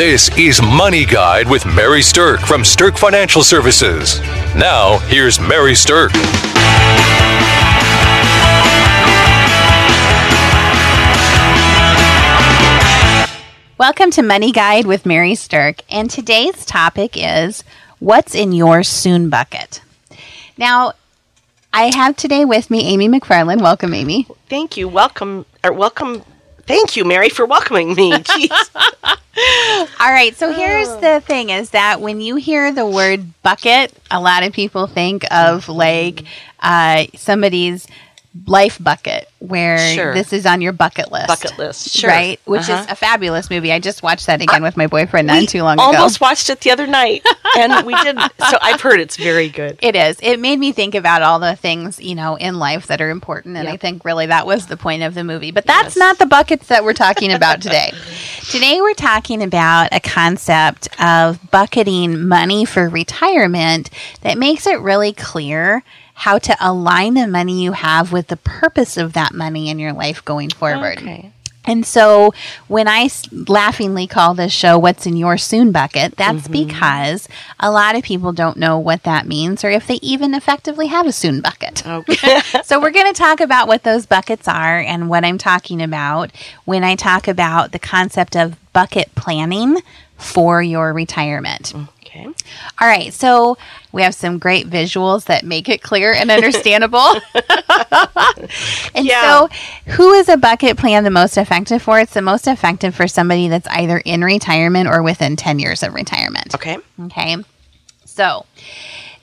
This is Money Guide with Mary Stirk from Stirk Financial Services. Now, here's Mary Stirk. Welcome to Money Guide with Mary Stirk, and today's topic is what's in your soon bucket. Now, I have today with me Amy McFarland. Welcome, Amy. Thank you. Welcome, or welcome. Thank you, Mary, for welcoming me. Jeez. All right, so here's the thing is that when you hear the word bucket, a lot of people think of like uh, somebody's life bucket where Sure. this is on your bucket list. Bucket list, sure. Right? Which Uh-huh. is a fabulous movie. I just watched that again with my boyfriend not too long ago. Almost watched it the other night, and we did. So I've heard it's very good. It is. It made me think about all the things, you know, in life that are important. And I think really that was the point of the movie. But that's Yes. not the buckets that we're talking about today. today we're talking about a concept of bucketing money for retirement that makes it really clear how to align the money you have with the purpose of that money in your life going forward. Okay. And so when I laughingly call this show What's in Your Soon Bucket, that's mm-hmm. because a lot of people don't know what that means or if they even effectively have a soon bucket. Okay. so we're going to talk about what those buckets are and what I'm talking about when I talk about the concept of bucket planning for your retirement. Mm. Okay. All right, so we have some great visuals that make it clear and understandable. and Yeah. so, who is a bucket plan the most effective for? It's the most effective for somebody that's either in retirement or within 10 years of retirement. Okay. Okay. So,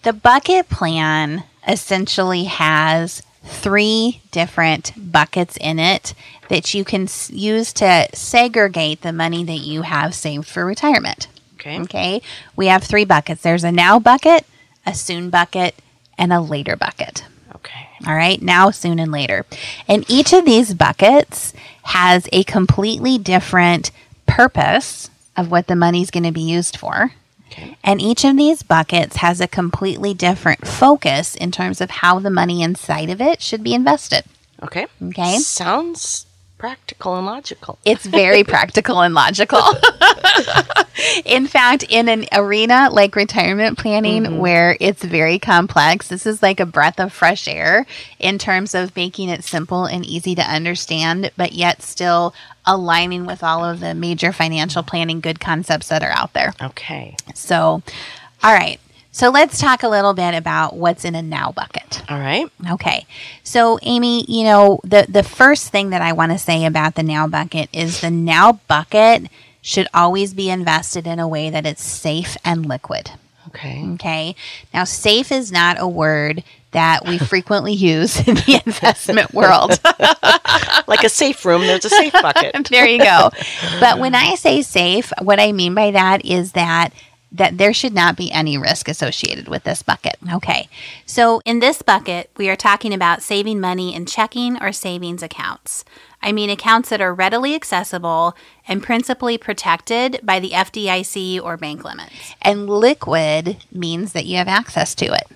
the bucket plan essentially has three different buckets in it that you can s- use to segregate the money that you have saved for retirement. Okay. Okay. We have three buckets there's a now bucket, a soon bucket, and a later bucket. Okay. All right, now, soon, and later. And each of these buckets has a completely different purpose of what the money's going to be used for. Okay. And each of these buckets has a completely different focus in terms of how the money inside of it should be invested. Okay. Okay. Sounds practical and logical. It's very practical and logical. in fact, in an arena like retirement planning mm-hmm. where it's very complex, this is like a breath of fresh air in terms of making it simple and easy to understand, but yet still aligning with all of the major financial planning good concepts that are out there. Okay. So, all right. So let's talk a little bit about what's in a now bucket. All right. Okay. So, Amy, you know, the, the first thing that I want to say about the now bucket is the now bucket should always be invested in a way that it's safe and liquid. Okay. Okay. Now, safe is not a word that we frequently use in the investment world. Like a safe room, there's a safe bucket. there you go. But when I say safe, what I mean by that is that that there should not be any risk associated with this bucket. Okay. So in this bucket, we are talking about saving money in checking or savings accounts. I mean accounts that are readily accessible and principally protected by the FDIC or bank limits. And liquid means that you have access to it.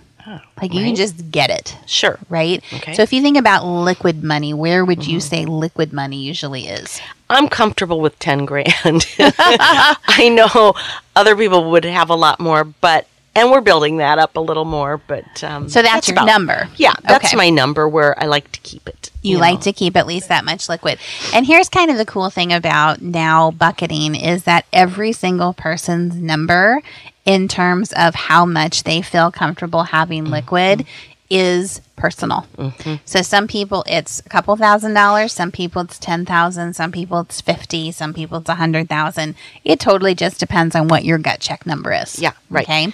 Like you can just get it Sure. right? Okay. So if you think about liquid money, where would you say liquid money usually is? I'm comfortable with 10 grand. I know other people would have a lot more, but, and we're building that up a little more, but, um, So that's, your about- number. Yeah, that's Okay. my number where I like to keep it. You like to keep at least that much liquid. And here's kind of the cool thing about now bucketing is that every single person's number in terms of how much they feel comfortable having mm-hmm. liquid is personal. Mm-hmm. So some people it's a couple thousand dollars, some people it's 10,000, some people it's 50, some people it's 100,000. It totally just depends on what your gut check number is. Yeah, right. Okay.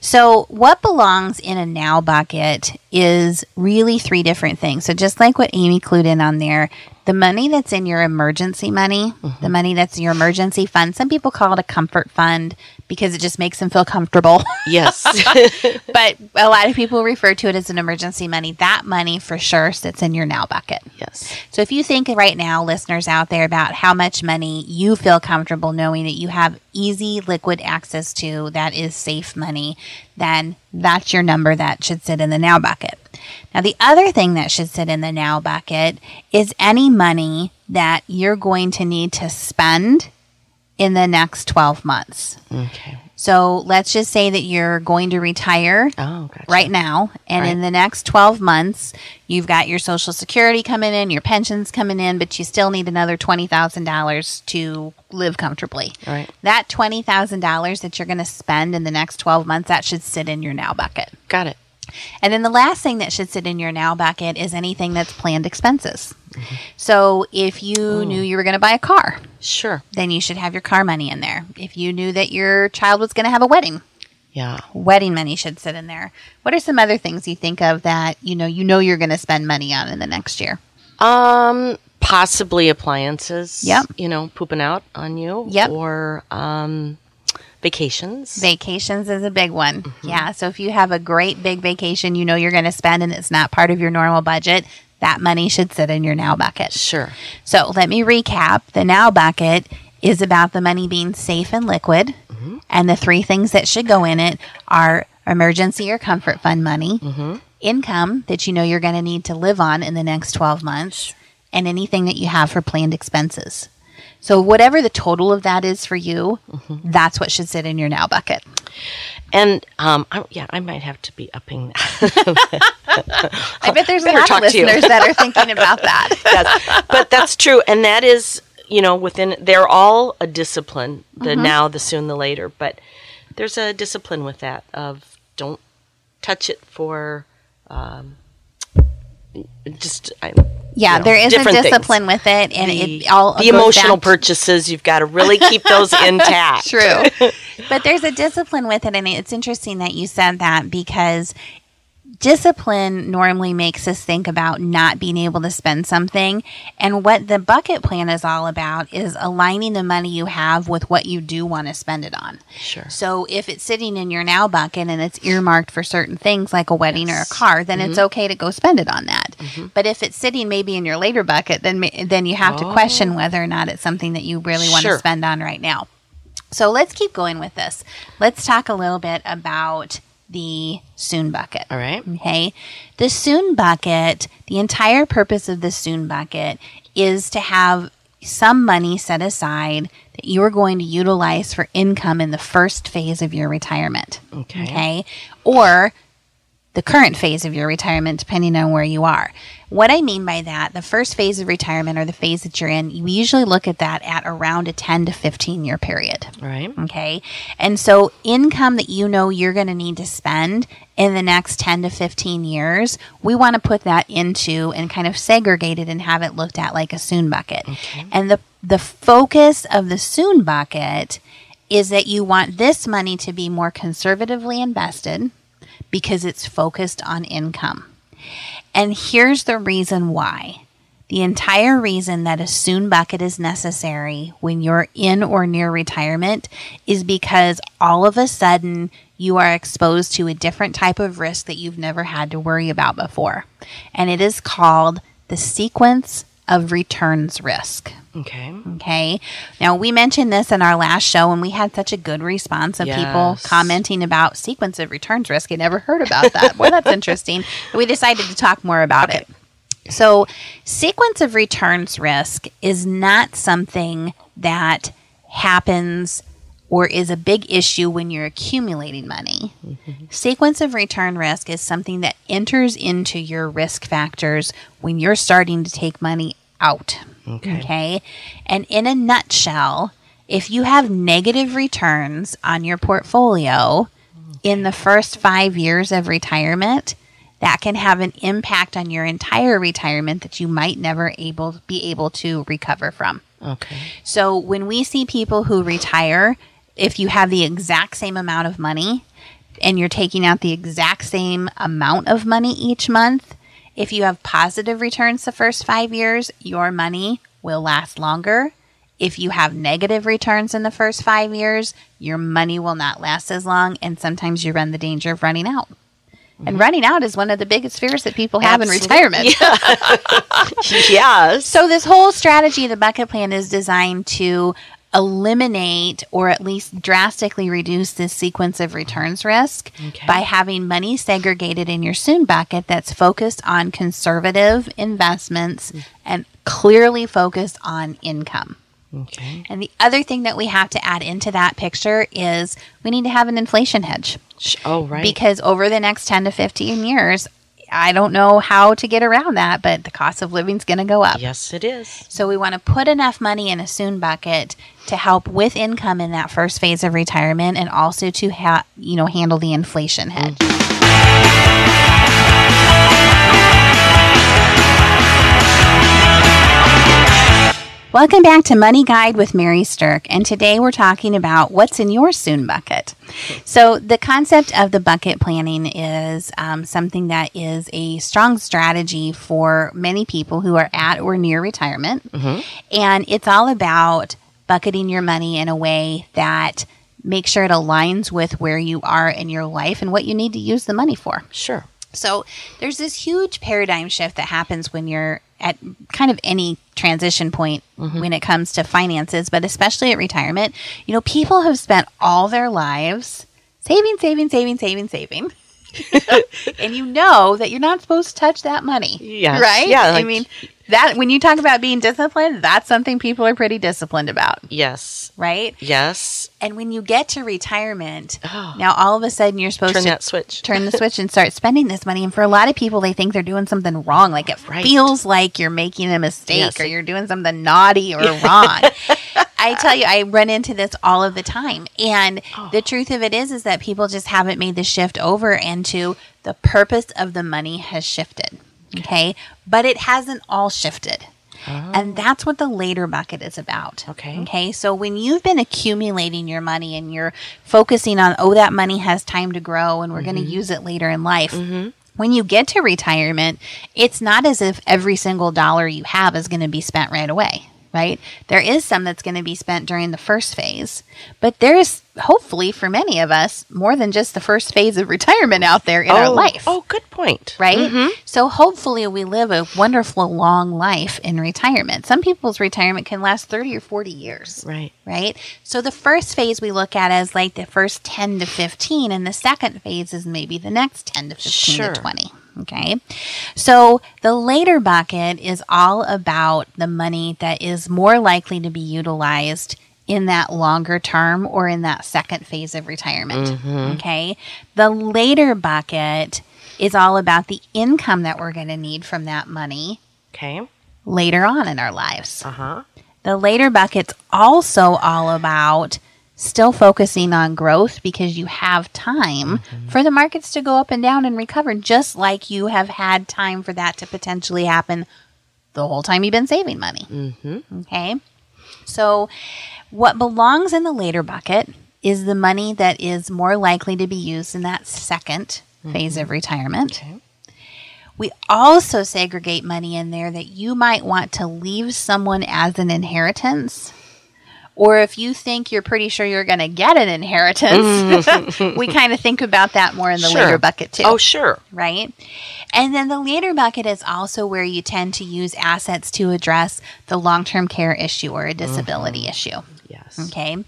So, what belongs in a now bucket is really three different things. So, just like what Amy clued in on there, the money that's in your emergency money, mm-hmm. the money that's in your emergency fund, some people call it a comfort fund because it just makes them feel comfortable. Yes. but a lot of people refer to it as an emergency money. That money for sure sits in your now bucket. yes. So if you think right now, listeners out there, about how much money you feel comfortable knowing that you have easy liquid access to that is safe money, then that's your number that should sit in the now bucket. Now, the other thing that should sit in the now bucket is any money that you're going to need to spend in the next 12 months. Okay. So let's just say that you're going to retire Oh, gotcha. right now, and in the next 12 months, you've got your Social Security coming in, your pensions coming in, but you still need another $20,000 to live comfortably. Right. That $20,000 that you're going to spend in the next 12 months, that should sit in your now bucket. Got it. And then the last thing that should sit in your now bucket is anything that's planned expenses. So if you knew you were going to buy a car, Sure. then you should have your car money in there. If you knew that your child was going to have a wedding, Yeah. wedding money should sit in there. What are some other things you think of that you know you know you're going to spend money on in the next year? Um, possibly appliances. Yep. You know, pooping out on you. Yep. Or um, vacations. Vacations is a big one. Yeah, so if you have a great big vacation you know you're going to spend and it's not part of your normal budget, that money should sit in your now bucket. sure. So let me recap. The now bucket is about the money being safe and liquid. Mm-hmm. And the three things that should go in it are emergency or comfort fund money, mm-hmm. income that you know you're going to need to live on in the next 12 months, and anything that you have for planned expenses. So, whatever the total of that is for you, that's what should sit in your now bucket. And um, I, yeah, I might have to be upping that. I bet there's a lot of talk to you. listeners that are thinking about that. that's, but that's true, and that is you know within they're all a discipline. The Mm-hmm. now, the soon, the later. But there's a discipline with that of don't touch it for. Um, just I, Yeah, you know, there is a different things. discipline with it, and the, it all the emotional purchases you've got to really keep those intact. True. but there's a discipline with it. And it's interesting that you said that because discipline normally makes us think about not being able to spend something. And what the bucket plan is all about is aligning the money you have with what you do want to spend it on. Sure. So if it's sitting in your now bucket and it's earmarked for certain things like a wedding or a car, then it's mm-hmm. okay to go spend it on that. Mm-hmm. But if it's sitting maybe in your later bucket, then then you have to question oh. whether or not it's something that you really want to spend on right now. So let's keep going with this. Let's talk a little bit about the soon bucket. All right. Okay. The soon bucket, the entire purpose of the soon bucket is to have some money set aside that you are going to utilize for income in the first phase of your retirement. Okay. Okay. Or the current phase of your retirement, depending on where you are. What I mean by that, the first phase of retirement or the phase that you're in, we usually look at that at around a 10 to 15 year period. Right. Okay. And so, income that you know you're going to need to spend in the next 10 to 15 years, we want to put that into and kind of segregate it and have it looked at like a soon bucket. Okay. And the, the focus of the soon bucket is that you want this money to be more conservatively invested because it's focused on income. And here's the reason why. The entire reason that a soon bucket is necessary when you're in or near retirement is because all of a sudden you are exposed to a different type of risk that you've never had to worry about before. And it is called the sequence of returns risk. Okay. Okay. Now, we mentioned this in our last show, and we had such a good response of people commenting about sequence of returns risk. I never heard about that. Boy, that's interesting. We decided to talk more about it. So, sequence of returns risk is not something that happens or is a big issue when you're accumulating money. Mm-hmm. Sequence of return risk is something that enters into your risk factors when you're starting to take money out. Okay. Okay. And in a nutshell, if you have negative returns on your portfolio in the first five years of retirement, that can have an impact on your entire retirement that you might never able be able to recover from. Okay. So when we see people who retire, if you have the exact same amount of money and you're taking out the exact same amount of money each month, if you have positive returns the first five years, your money will last longer. If you have negative returns in the first five years, your money will not last as long. And sometimes you run the danger of running out. And mm-hmm. running out is one of the biggest fears that people have in Absolutely. retirement. yes. So this whole strategy the bucket plan is designed to eliminate or at least drastically reduce this sequence of returns risk Okay. by having money segregated in your soon bucket that's focused on conservative investments mm. and clearly focused on income. Okay. And the other thing that we have to add into that picture is we need to have an inflation hedge. Oh, right. Because over the next 10 to 15 years, I don't know how to get around that, but the cost of living is going to go up. yes, it is. So we want to put enough money in a soon bucket to help with income in that first phase of retirement and also to ha- you know handle the inflation hedge. Mm-hmm. Welcome back to Money Guide with Mary Stirk, and today we're talking about what's in your soon bucket. So, the concept of the bucket planning is um, something that is a strong strategy for many people who are at or near retirement, and it's all about bucketing your money in a way that makes sure it aligns with where you are in your life and what you need to use the money for. Sure. So there's this huge paradigm shift that happens when you're at kind of any transition point mm-hmm. when it comes to finances, but especially at retirement. You know, people have spent all their lives saving, saving, saving, saving, saving. and you know that you're not supposed to touch that money. Yes. Right? Yeah, I mean, that when you talk about being disciplined, that's something people are pretty disciplined about, Yes. right? Yes. And when you get to retirement, Oh. now all of a sudden you're supposed Turn to that switch. turn the switch and start spending this money. And for a lot of people, they think they're doing something wrong. Like it Right. feels like you're making a mistake Yes. or you're doing something naughty or wrong. I tell you, I run into this all of the time. And Oh. the truth of it is, is that people just haven't made the shift over into the purpose of the money has shifted. Okay. But it hasn't all shifted. And that's what the later bucket is about. Oh. Okay. Okay. So when you've been accumulating your money and you're focusing on, oh, that money has time to grow and we're going to Mm-hmm. use it later in life. When you get to retirement, it's not as if every single dollar you have is going to be spent right away, right? There is some that's going to be spent during the first phase, but there's hopefully for many of us more than just the first phase of retirement out there in our oh, life Oh, good point. right? Mm-hmm. So hopefully we live a wonderful long life in retirement. Some people's retirement can last 30 or 40 years. Right. Right? So the first phase we look at as like the first 10 to 15 and the second phase is maybe the next 10 to 15 Sure. to 20. Okay. So the later bucket is all about the money that is more likely to be utilized in that longer term or in that second phase of retirement. Okay. The later bucket is all about the income that we're going to need from that money Okay. later on in our lives. Uh huh. The later bucket's also all about still focusing on growth because you have time for the markets to go up and down and recover, just like you have had time for that to potentially happen the whole time you've been saving money. Mm-hmm. Okay. So, what belongs in the later bucket is the money that is more likely to be used in that 2nd phase of retirement. Okay. We also segregate money in there that you might want to leave someone as an inheritance. Or if you think you're pretty sure you're going to get an inheritance, mm. we kind of think about that more in the Sure. later bucket too Oh, sure. right? And then the later bucket is also where you tend to use assets to address the long term care issue or a disability mm-hmm. issue. Yes. Okay.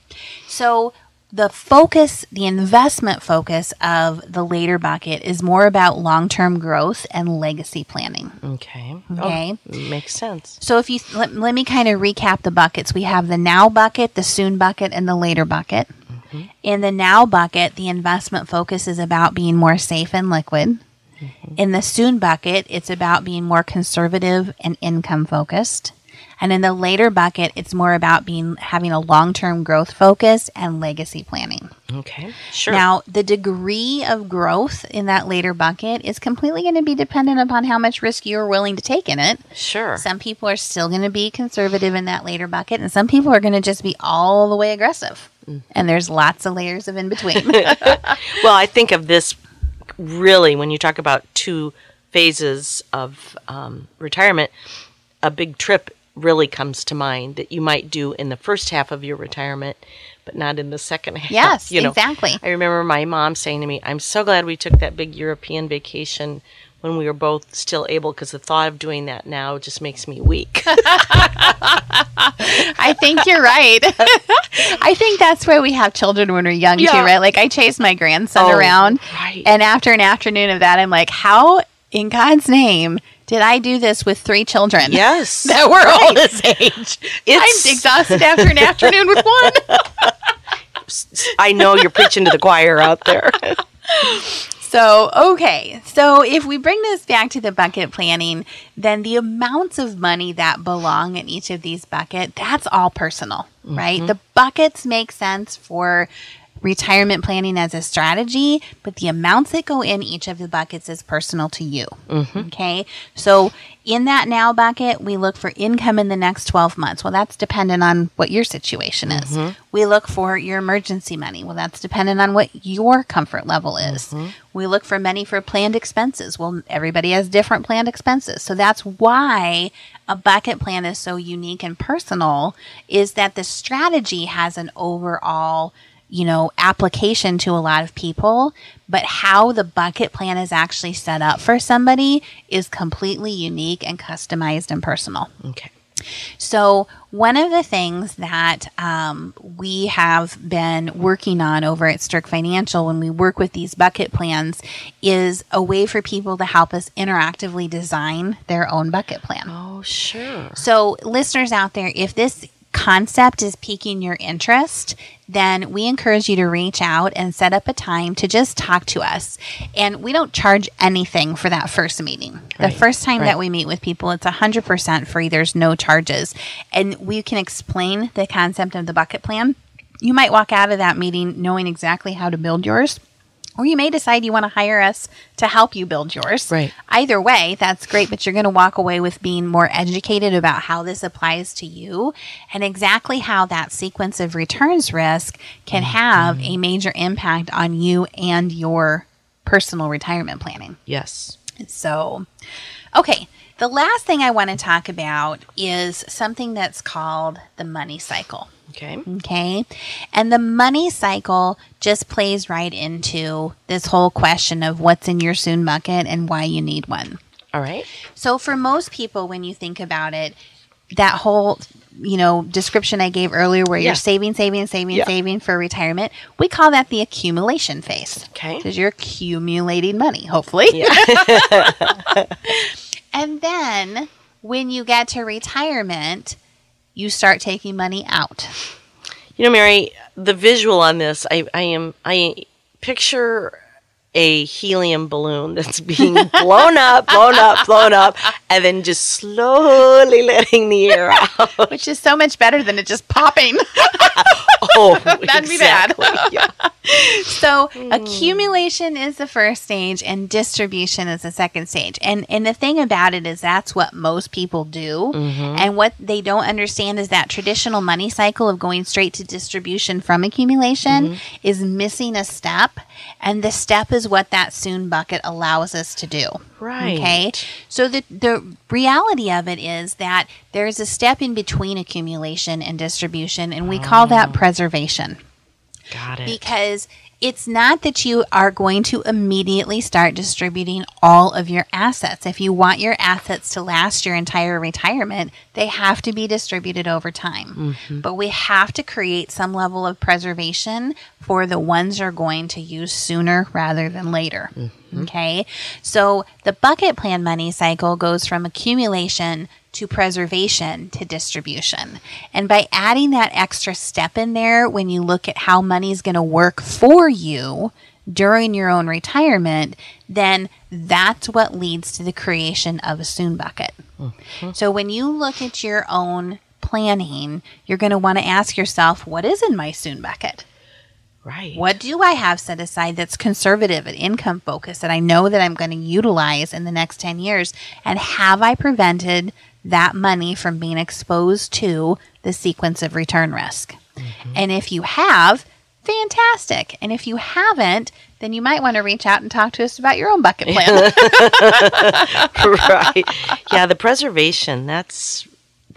So the focus, the investment focus of the later bucket is more about long term growth and legacy planning. Okay. Oh, okay. Oh, makes sense. So if you let, let me kind of recap the buckets. We have the now bucket, the soon bucket, and the later bucket. Mm-hmm. In the now bucket, the investment focus is about being more safe and liquid. Mm-hmm. In the soon bucket, it's about being more conservative and income focused. And in the later bucket, it's more about being having a long-term growth focus and legacy planning. Okay. Sure. Now, the degree of growth in that later bucket is completely going to be dependent upon how much risk you're willing to take in it. sure. Some people are still going to be conservative in that later bucket, and some people are going to just be all the way aggressive. And there's lots of layers of in between. Well, I think of this really when you talk about two phases of um, retirement, a big trip really comes to mind that you might do in the first half of your retirement, but not in the second half. Yes, you know. exactly. I remember my mom saying to me, I'm so glad we took that big European vacation when we were both still able because the thought of doing that now just makes me weak. I think you're right. I think that's why we have children when we're young, too, right? Like, I chase my grandson Oh, around, right. and after an afternoon of that, I'm like, how in God's name Did I do this with three children? Yes. that were all this age. It's- I'm exhausted after an afternoon with one. I know you're preaching to the choir out there. So, okay. So, if we bring this back to the bucket planning, then the amounts of money that belong in each of these bucket, that's all personal, right? Mm-hmm. The buckets make sense for retirement planning as a strategy, but the amounts that go in each of the buckets is personal to you. Mm-hmm. Okay. So, in that now bucket, we look for income in the next 12 months. Well, that's dependent on what your situation is. Mm-hmm. We look for your emergency money. Well, that's dependent on what your comfort level is. Mm-hmm. We look for money for planned expenses. Well, everybody has different planned expenses. So that's why a bucket plan is so unique and personal is that the strategy has an overall you know, application to a lot of people, but how the bucket plan is actually set up for somebody is completely unique and customized and personal. Okay. So, one of the things that um, we have been working on over at Stirk Financial when we work with these bucket plans is a way for people to help us interactively design their own bucket plan. Oh, sure. So, listeners out there, if this concept is piquing your interest, then we encourage you to reach out and set up a time to just talk to us. And we don't charge anything for that first meeting. Right, The first time right. that we meet with people, it's 100% free, there's no charges. And we can explain the concept of the bucket plan. You might walk out of that meeting knowing exactly how to build yours. Or you may decide you want to hire us to help you build yours. Right. Either way, that's great, but you're going to walk away with being more educated about how this applies to you and exactly how that sequence of returns risk can mm-hmm. have a major impact on you and your personal retirement planning. Yes. So, okay, the last thing I want to talk about is something that's called the money cycle. Okay. Okay. And the money cycle just plays right into this whole question of what's in your soon bucket and why you need one. All right. So, for most people, when you think about it, that whole you know description I gave earlier, where Yeah. you're saving, saving, saving, Yeah. saving for retirement, we call that the accumulation phase. Okay. because you're accumulating money, hopefully. Yeah. and then when you get to retirement, you start taking money out. You know, Mary, the visual on this, I, I am, I picture a helium balloon that's being blown up, blown up, blown up, and then just slowly letting the air out. which is so much better than it just popping. Oh, That'd be bad. Yeah. so hmm. accumulation is the first stage and distribution is the second stage. And and the thing about it is that's what most people do. Mm-hmm. And what they don't understand is that traditional money cycle of going straight to distribution from accumulation mm-hmm. is missing a step. And the step is what that soon bucket allows us to do. Right. Okay. So the the reality of it is that there's a step in between accumulation and distribution, and we call that ah. preservation Got it. because it's not that you are going to immediately start distributing all of your assets. If you want your assets to last your entire retirement, they have to be distributed over time. Mm-hmm. But we have to create some level of preservation for the ones you're going to use sooner rather than later. Mm-hmm. Okay. So the bucket plan money cycle goes from accumulation to preservation to distribution. And by adding that extra step in there, when you look at how money is going to work for you during your own retirement, then that's what leads to the creation of a soon bucket. Uh-huh. So when you look at your own planning, you're going to want to ask yourself, what is in my soon bucket? right. What do I have set aside that's conservative and income focused that I know that I'm going to utilize in the next 10 years? And have I prevented that money from being exposed to the sequence of return risk? Mm-hmm. And if you have, fantastic. And if you haven't, then you might want to reach out and talk to us about your own bucket plan. right. Yeah, the preservation, that's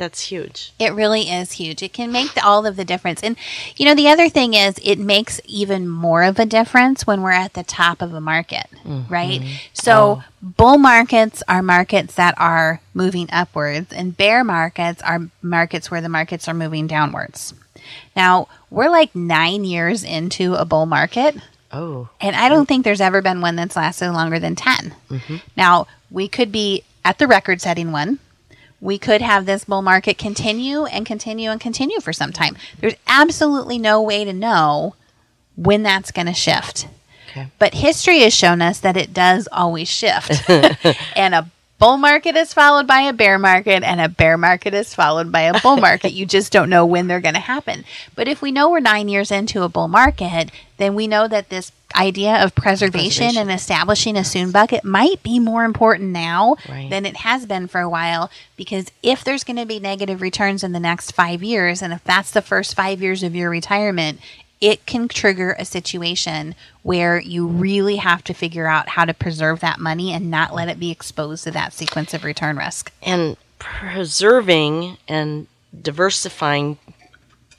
that's huge. It really is huge. It can make the, all of the difference. And, you know, the other thing is it makes even more of a difference when we're at the top of a market, mm-hmm. right? Mm-hmm. So, oh. bull markets are markets that are moving upwards, and bear markets are markets where the markets are moving downwards. Now, we're like nine years into a bull market. Oh. And I don't oh. think there's ever been one that's lasted longer than 10. Mm-hmm. Now, we could be at the record setting one. We could have this bull market continue and continue and continue for some time. There's absolutely no way to know when that's going to shift. Okay. But history has shown us that it does always shift. and a bull market is followed by a bear market, and a bear market is followed by a bull market. you just don't know when they're going to happen. But if we know we're nine years into a bull market, then we know that this idea of preservation, Preservation. and establishing a soon bucket might be more important now Right. than it has been for a while because if there's going to be negative returns in the next five years, and if that's the first five years of your retirement, it can trigger a situation where you really have to figure out how to preserve that money and not let it be exposed to that sequence of return risk. and preserving and diversifying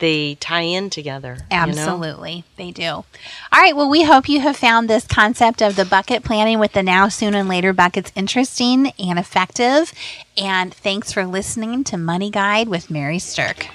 they tie in together you know? Absolutely, they do. All right, well, we hope you have found this concept of the bucket planning with the now, soon, and later buckets interesting and effective. And thanks for listening to Money Guide with Mary Stirk.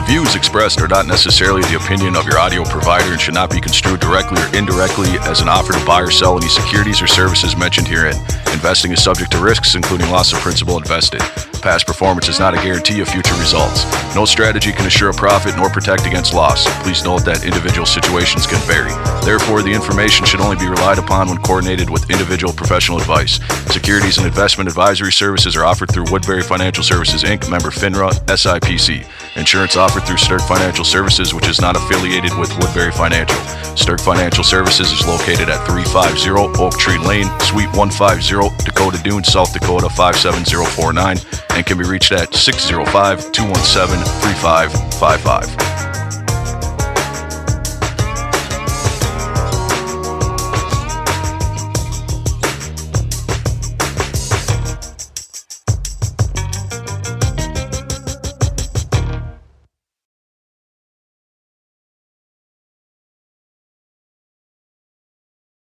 The views expressed are not necessarily the opinion of your audio provider and should not be construed directly or indirectly as an offer to buy or sell any securities or services mentioned herein. Investing is subject to risks, including loss of principal invested. Past performance is not a guarantee of future results. No strategy can assure a profit nor protect against loss. Please note that individual situations can vary. Therefore, the information should only be relied upon when coordinated with individual professional advice. Securities and investment advisory services are offered through Woodbury Financial Services Inc., member FINRA, SIPC. Insurance offered through Stirk Financial Services, which is not affiliated with Woodbury Financial. Stirk Financial Services is located at 350 Oak Tree Lane, Suite 150, Dakota Dunes, South Dakota 57049, and can be reached at 605 217 3555.